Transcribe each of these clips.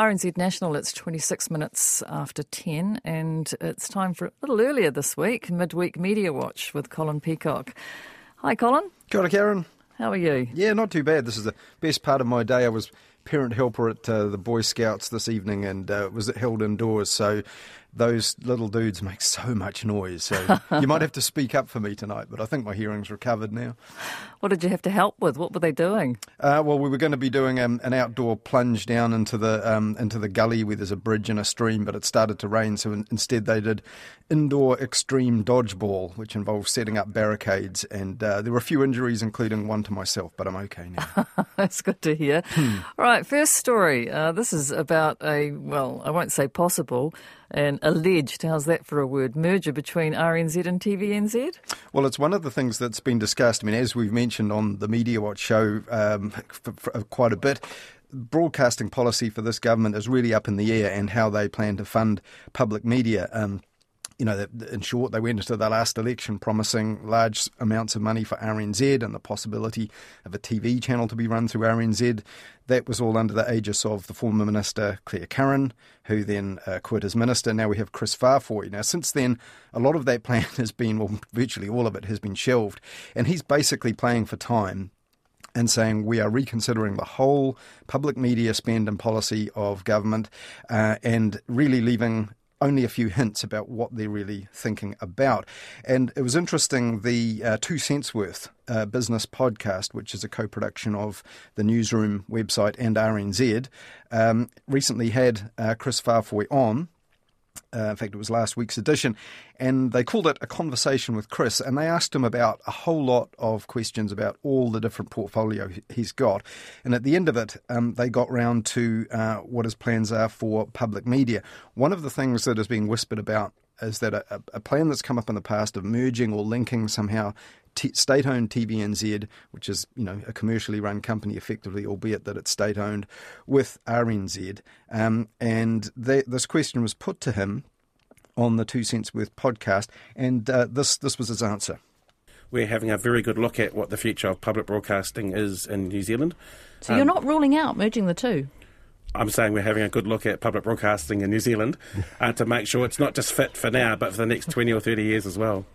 RNZ National, it's 26 minutes after 10, and it's time for a little earlier this week, Midweek Media Watch with Colin Peacock. Hi, Colin. Kia ora, Karyn. How are you? Yeah, not too bad. This is the best part of my day. I was parent helper at uh, the Boy Scouts this evening and uh, was held indoors, so those little dudes make so much noise. So you might have to speak up for me tonight, but I think my hearing's recovered now. What did you have to help with? What were they doing? Uh, well, we were going to be doing um, an outdoor plunge down into the um, into the gully where there's a bridge and a stream, but it started to rain, so in- instead they did indoor extreme dodgeball, which involved setting up barricades, and uh, there were a few injuries, including one to myself, but I'm okay now. That's good to hear. Hmm. All right, first story. Uh, this is about a, well, I won't say possible, an alleged, how's that for a word, merger between RNZ and TVNZ? Well, it's one of the things that's been discussed. I mean, as we've mentioned on the Media Watch show um, for, for quite a bit, broadcasting policy for this government is really up in the air and how they plan to fund public media. Um, you know, in short, they went into the last election promising large amounts of money for RNZ and the possibility of a TV channel to be run through RNZ. That was all under the aegis of the former minister, Clare Curran, who then uh, quit as minister. Now we have Kris Faafoi. Now, since then, a lot of that plan has been, well, virtually all of it has been shelved. And he's basically playing for time and saying we are reconsidering the whole public media spend and policy of government uh, and really leaving only a few hints about what they're really thinking about. And it was interesting the uh, Two Cents Worth uh, business podcast, which is a co production of the Newsroom website and RNZ, um, recently had uh, Kris Faafoi on. Uh, in fact, it was last week's edition, and they called it a conversation with Chris, and they asked him about a whole lot of questions about all the different portfolio he's got, and at the end of it, um, they got round to uh, what his plans are for public media. One of the things that is being whispered about is that a, a plan that's come up in the past of merging or linking somehow T- state-owned TVNZ, which is you know a commercially run company, effectively, albeit that it's state-owned, with RNZ. Um, and they, this question was put to him on the Two Cents Worth podcast, and uh, this this was his answer. We're having a very good look at what the future of public broadcasting is in New Zealand. So um, you're not ruling out merging the two. I'm saying we're having a good look at public broadcasting in New Zealand uh, to make sure it's not just fit for now, but for the next 20 or 30 years as well.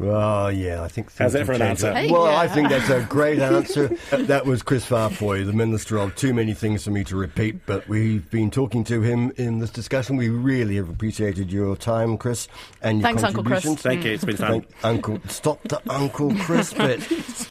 Oh yeah, I think. How's that for an answer? Hey, well, yeah. I think that's a great answer. that was Kris Faafoi, the Minister of too many things for me to repeat, but we've been talking to him in this discussion. We really have appreciated your time, Chris, and your Thanks, contributions. Uncle Chris. Thank you. It's been fun. Thank, Uncle, stop the Uncle Chris bit.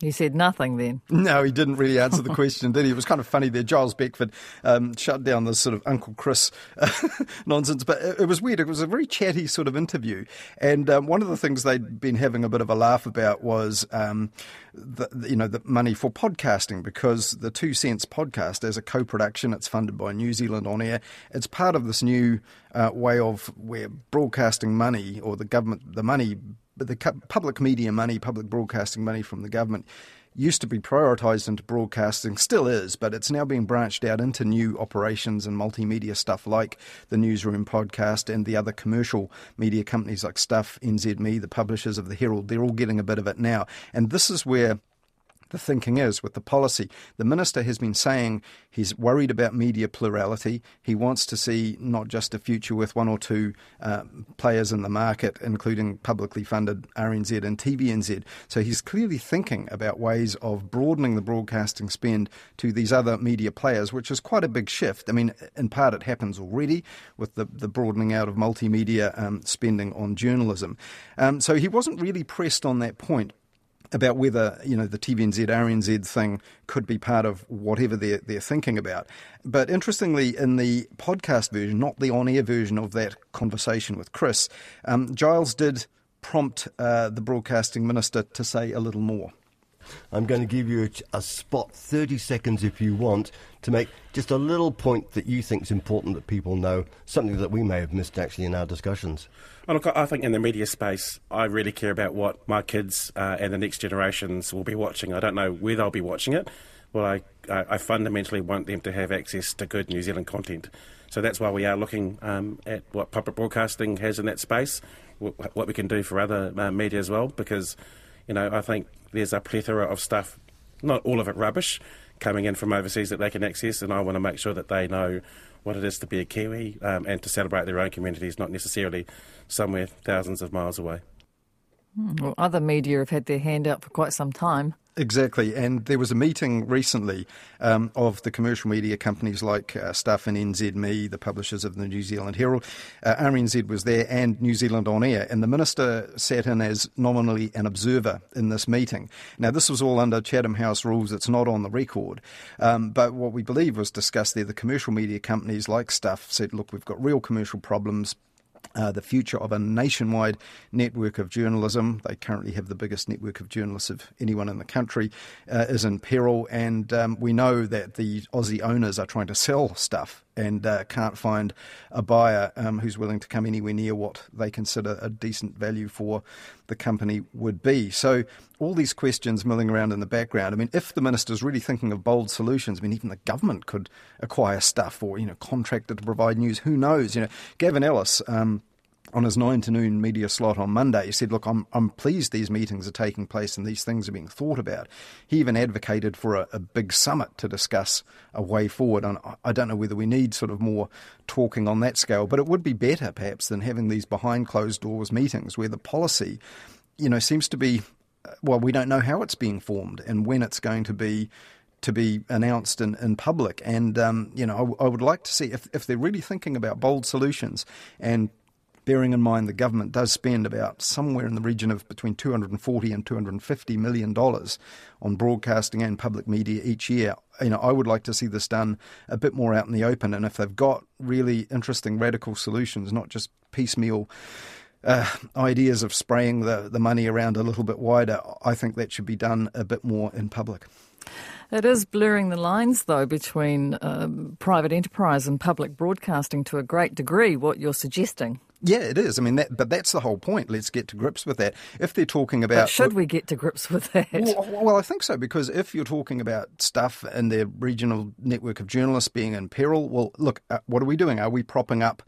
He said nothing then. No, he didn't really answer the question, did he? It was kind of funny there. Giles Beckford um, shut down this sort of Uncle Chris uh, nonsense, but it, it, was weird. It was a very chatty sort of interview. And um, one of the things they'd been having a bit of a laugh about was, um, the, you know, the money for podcasting because the Two Cents podcast, as a co production, it's funded by New Zealand On Air. It's part of this new uh, way of where broadcasting money or the government, the money but the public media money, public broadcasting money from the government used to be prioritised into broadcasting, still is, but it's now being branched out into new operations and multimedia stuff like the Newsroom podcast and the other commercial media companies like Stuff, NZME, the publishers of the Herald. They're all getting a bit of it now. And this is where the thinking is with the policy. The minister has been saying he's worried about media plurality. He wants to see not just a future with one or two uh, players in the market, including publicly funded RNZ and TVNZ. So he's clearly thinking about ways of broadening the broadcasting spend to these other media players, which is quite a big shift. I mean, in part, it happens already with the, the broadening out of multimedia um, spending on journalism. Um, so he wasn't really pressed on that point about whether you know the TVNZ RNZ thing could be part of whatever they're they're thinking about. But interestingly, in the podcast version, not the on-air version of that conversation with Chris, um, Giles did prompt uh, the broadcasting minister to say a little more. I'm going to give you a, a, spot, 30 seconds if you want, to make just a little point that you think is important that people know, something that we may have missed actually in our discussions. Well, look, I think in the media space, I really care about what my kids uh, and the next generations will be watching. I don't know where they'll be watching it. Well, I, I, fundamentally want them to have access to good New Zealand content. So that's why we are looking um, at what public broadcasting has in that space, what we can do for other uh, media as well, because, you know, I think there's a plethora of stuff, not all of it rubbish, coming in from overseas that they can access, and I want to make sure that they know what it is to be a Kiwi um, and to celebrate their own communities, not necessarily somewhere thousands of miles away. Hmm, well, other media have had their hand out for quite some time. Exactly, and there was a meeting recently um, of the commercial media companies like uh, Stuff and NZME, the publishers of the New Zealand Herald. Uh, RNZ was there and New Zealand On Air, and the minister sat in as nominally an observer in this meeting. Now, this was all under Chatham House rules, it's not on the record, um, but what we believe was discussed there, the commercial media companies like Stuff said, look, we've got real commercial problems uh, the future of a nationwide network of journalism. They currently have the biggest network of journalists of anyone in the country, uh, is in peril. And um, we know that the Aussie owners are trying to sell stuff and uh, can't find a buyer um, who's willing to come anywhere near what they consider a decent value for the company would be. So, all these questions milling around in the background. I mean, if the minister's really thinking of bold solutions, I mean, even the government could acquire stuff or, you know, contracted to provide news. Who knows? You know, Gavin Ellis. Um, on his nine to noon media slot on Monday, he said, Look, I'm, I'm pleased these meetings are taking place and these things are being thought about. He even advocated for a, a big summit to discuss a way forward. And I don't know whether we need sort of more talking on that scale, but it would be better perhaps than having these behind closed doors meetings where the policy, you know, seems to be, well, we don't know how it's being formed and when it's going to be to be announced in, in public. And, um, you know, I, I, would like to see if, if they're really thinking about bold solutions and bearing in mind the government does spend about somewhere in the region of between 240 and 250 million dollars on broadcasting and public media each year. You know, I would like to see this done a bit more out in the open, and if they've got really interesting radical solutions, not just piecemeal. Uh, ideas of spraying the, the money around a little bit wider, I think that should be done a bit more in public. It is blurring the lines, though, between um, private enterprise and public broadcasting to a great degree, what you're suggesting. Yeah, it is. I mean, that, but that's the whole point. Let's get to grips with that. If they're talking about, but should we get to grips with that? Well, well, I think so because if you're talking about stuff in their regional network of journalists being in peril, well, look, uh, what are we doing? Are we propping up?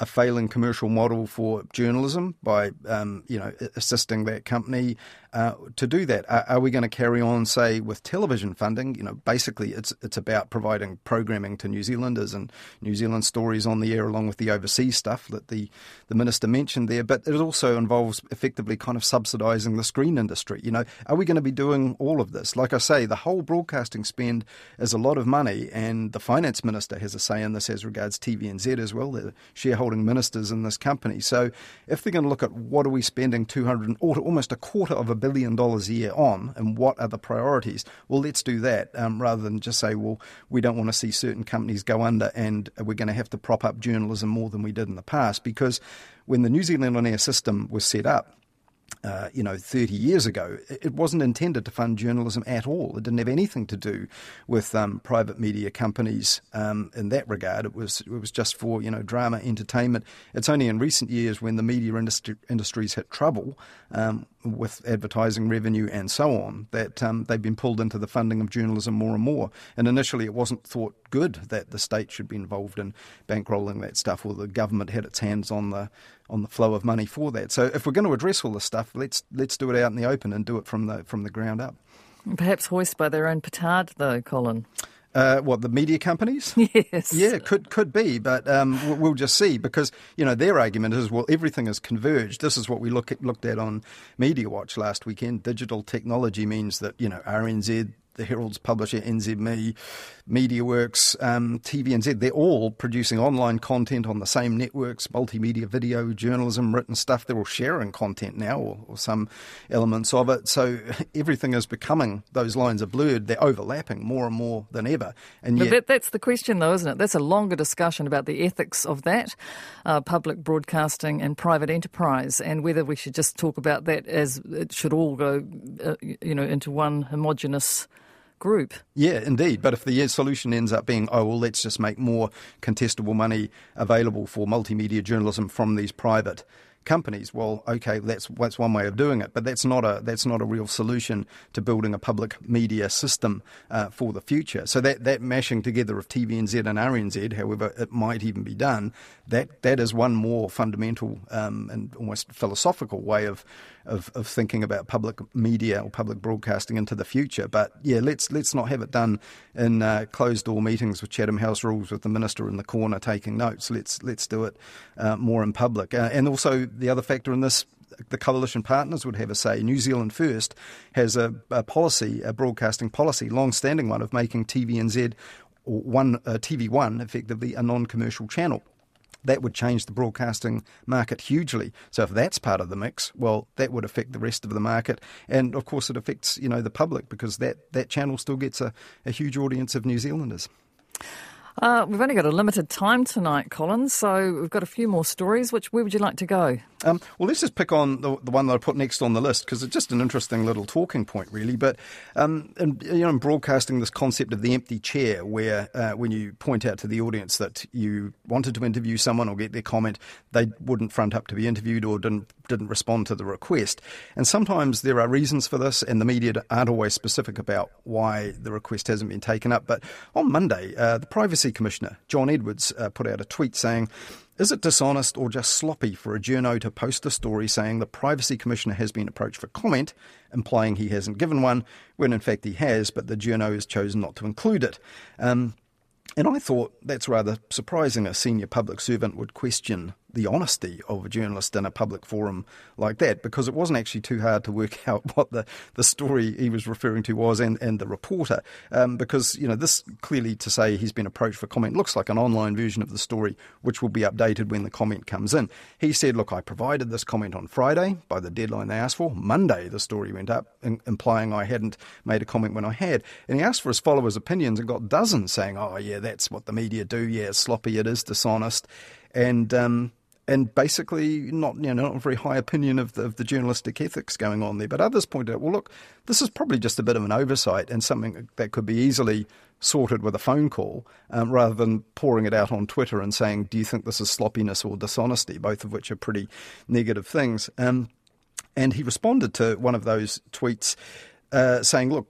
A failing commercial model for journalism by um, you know assisting that company uh, to do that. Are, are we going to carry on, say, with television funding? You know, basically, it's it's about providing programming to New Zealanders and New Zealand stories on the air, along with the overseas stuff that the the minister mentioned there. But it also involves effectively kind of subsidising the screen industry. You know, are we going to be doing all of this? Like I say, the whole broadcasting spend is a lot of money, and the finance minister has a say in this as regards TVNZ as well. The shareholding ministers in this company. So if they're going to look at what are we spending 200 almost a quarter of a billion dollars a year on, and what are the priorities? Well, let's do that um, rather than just say, well, we don't want to see certain companies go under, and we're going to have to prop up journalism more than we did in the past. Because when the New Zealand on air system was set up, uh, you know, 30 years ago, it wasn't intended to fund journalism at all. It didn't have anything to do with um, private media companies um, in that regard. It was it was just for you know drama, entertainment. It's only in recent years when the media industry, industries hit trouble um, with advertising revenue and so on that um, they've been pulled into the funding of journalism more and more. And initially, it wasn't thought good that the state should be involved in bankrolling that stuff, or the government had its hands on the on the flow of money for that. So if we're going to address all this stuff, let's let's do it out in the open and do it from the from the ground up. Perhaps hoist by their own petard, though, Colin. Uh, what the media companies? Yes. Yeah, could could be, but um, we'll just see because you know their argument is well everything is converged. This is what we look at, looked at on Media Watch last weekend. Digital technology means that you know RNZ the Herald's publisher, NZME, MediaWorks, um, TVNZ, they're all producing online content on the same networks, multimedia, video, journalism, written stuff. They're all sharing content now or, or some elements of it. So everything is becoming, those lines are blurred. They're overlapping more and more than ever. And yet, that, that's the question, though, isn't it? That's a longer discussion about the ethics of that, uh, public broadcasting and private enterprise, and whether we should just talk about that as it should all go, uh, you know, into one homogenous group. Yeah, indeed. But if the solution ends up being, oh, well, let's just make more contestable money available for multimedia journalism from these private companies. Well, okay, that's that's one way of doing it, but that's not a that's not a real solution to building a public media system uh, for the future. So that that mashing together of TVNZ and RNZ, however it might even be done, that that is one more fundamental um, and almost philosophical way of, of of thinking about public media or public broadcasting into the future. But yeah, let's let's not have it done in uh, closed door meetings with Chatham House rules with the minister in the corner taking notes. Let's let's do it uh, more in public. Uh, and also the other factor in this the coalition partners would have a say. New Zealand First has a, a policy, a broadcasting policy, long-standing one of making TVNZ or one uh, TV One effectively a non-commercial channel. That would change the broadcasting market hugely. So if that's part of the mix, well, that would affect the rest of the market, and of course it affects you know the public because that that channel still gets a, a huge audience of New Zealanders. Uh, we've only got a limited time tonight, Colin, so we've got a few more stories. Which where would you like to go? Um, well, let's just pick on the, the one that I put next on the list because it's just an interesting little talking point, really. But um, in, you know, in broadcasting this concept of the empty chair, where uh, when you point out to the audience that you wanted to interview someone or get their comment, they wouldn't front up to be interviewed or didn't didn't respond to the request. And sometimes there are reasons for this, and the media aren't always specific about why the request hasn't been taken up. But on Monday, uh, the Privacy Commissioner John Edwards uh, put out a tweet saying. Is it dishonest or just sloppy for a journo to post a story saying the Privacy Commissioner has been approached for comment, implying he hasn't given one, when in fact he has, but the journo has chosen not to include it? Um, and I thought that's rather surprising a senior public servant would question the honesty of a journalist in a public forum like that because it wasn't actually too hard to work out what the, the story he was referring to was and, and the reporter. Um, because, you know, this clearly to say he's been approached for comment looks like an online version of the story which will be updated when the comment comes in. He said, Look, I provided this comment on Friday by the deadline they asked for. Monday, the story went up, in, implying I hadn't made a comment when I had. And he asked for his followers' opinions and got dozens saying, Oh, yeah, that's what the media do. Yeah, sloppy, it is dishonest. And, um, and basically not you know not a very high opinion of the, of the journalistic ethics going on there. But others pointed out, well, look, this is probably just a bit of an oversight and something that could be easily sorted with a phone call, um, rather than pouring it out on Twitter and saying, "Do you think this is sloppiness or dishonesty?" Both of which are pretty negative things. Um, and he responded to one of those tweets uh, saying, "Look,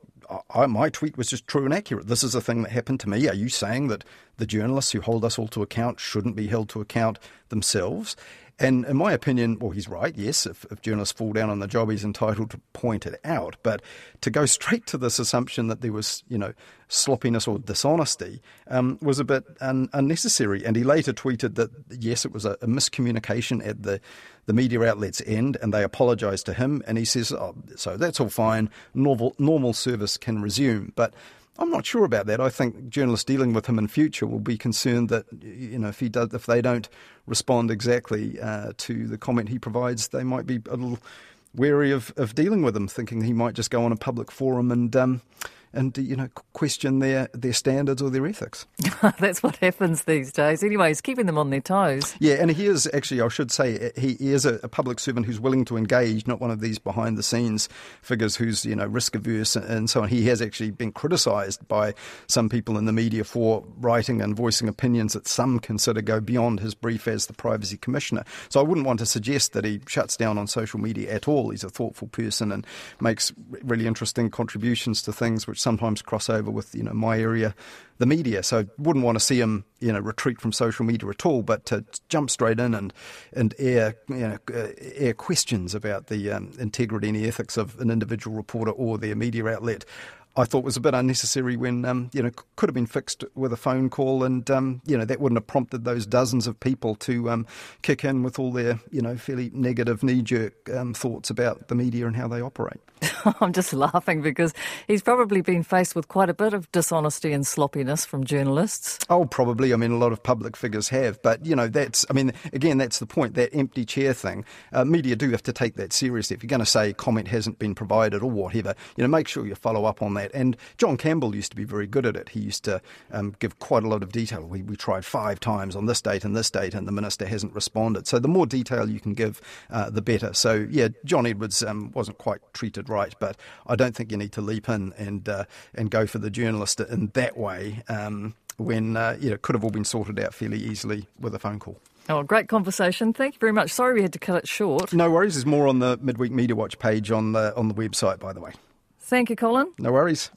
I, my tweet was just true and accurate. This is a thing that happened to me. Are you saying that the journalists who hold us all to account shouldn't be held to account themselves? And in my opinion, well, he's right. Yes, if, if, journalists fall down on the job, he's entitled to point it out. But to go straight to this assumption that there was, you know, sloppiness or dishonesty um, was a bit un- unnecessary. And he later tweeted that yes, it was a, a, miscommunication at the the media outlet's end, and they apologised to him. And he says, oh, so that's all fine. Normal normal service can resume. But I'm not sure about that. I think journalists dealing with him in future will be concerned that you know if he does if they don't respond exactly uh, to the comment he provides, they might be a little wary of, of dealing with him, thinking he might just go on a public forum and um, and you know question their their standards or their ethics. That's what happens these days. Anyways, keeping them on their toes. Yeah, and he is actually, I should say, eh, he is a, a public servant who's willing to engage, not one of these behind the scenes figures who's you know risk averse and so on. He has actually been criticised by some people in the media for writing and voicing opinions that some consider go beyond his brief as the privacy commissioner. So I wouldn't want to suggest that he shuts down on social media at all. He's a thoughtful person and makes really interesting contributions to things which sometimes cross over with you know my area, the media. So wouldn't want to see him you know retreat from social media at all, but to jump straight in and and air you know uh, air questions about the um, integrity and the ethics of an individual reporter or their media outlet. I thought was a bit unnecessary when um, you know could have been fixed with a phone call, and um, you know that wouldn't have prompted those dozens of people to um, kick in with all their you know fairly negative knee jerk um, thoughts about the media and how they operate. I'm just laughing because he's probably been faced with quite a bit of dishonesty and sloppiness from journalists. Oh, probably. I mean, a lot of public figures have, but you know, that's. I mean, again, that's the point. That empty chair thing. Uh, media do have to take that seriously. If you're going to say comment hasn't been provided or whatever, you know, make sure you follow up on that. And John Campbell used to be very good at it. He used to um, give quite a lot of detail. We, we tried five times on this date and this date, and the minister hasn't responded. So the more detail you can give, uh, the better. So yeah, John Edwards um, wasn't quite treated right, but I don't think you need to leap in and uh, and go for the journalist in that way um, when uh, you know could have all been sorted out fairly easily with a phone call. Oh, great conversation. Thank you very much. Sorry we had to cut it short. No worries. There's more on the Midweek Media Watch page on the on the website, by the way. Thank you, Colin. No worries.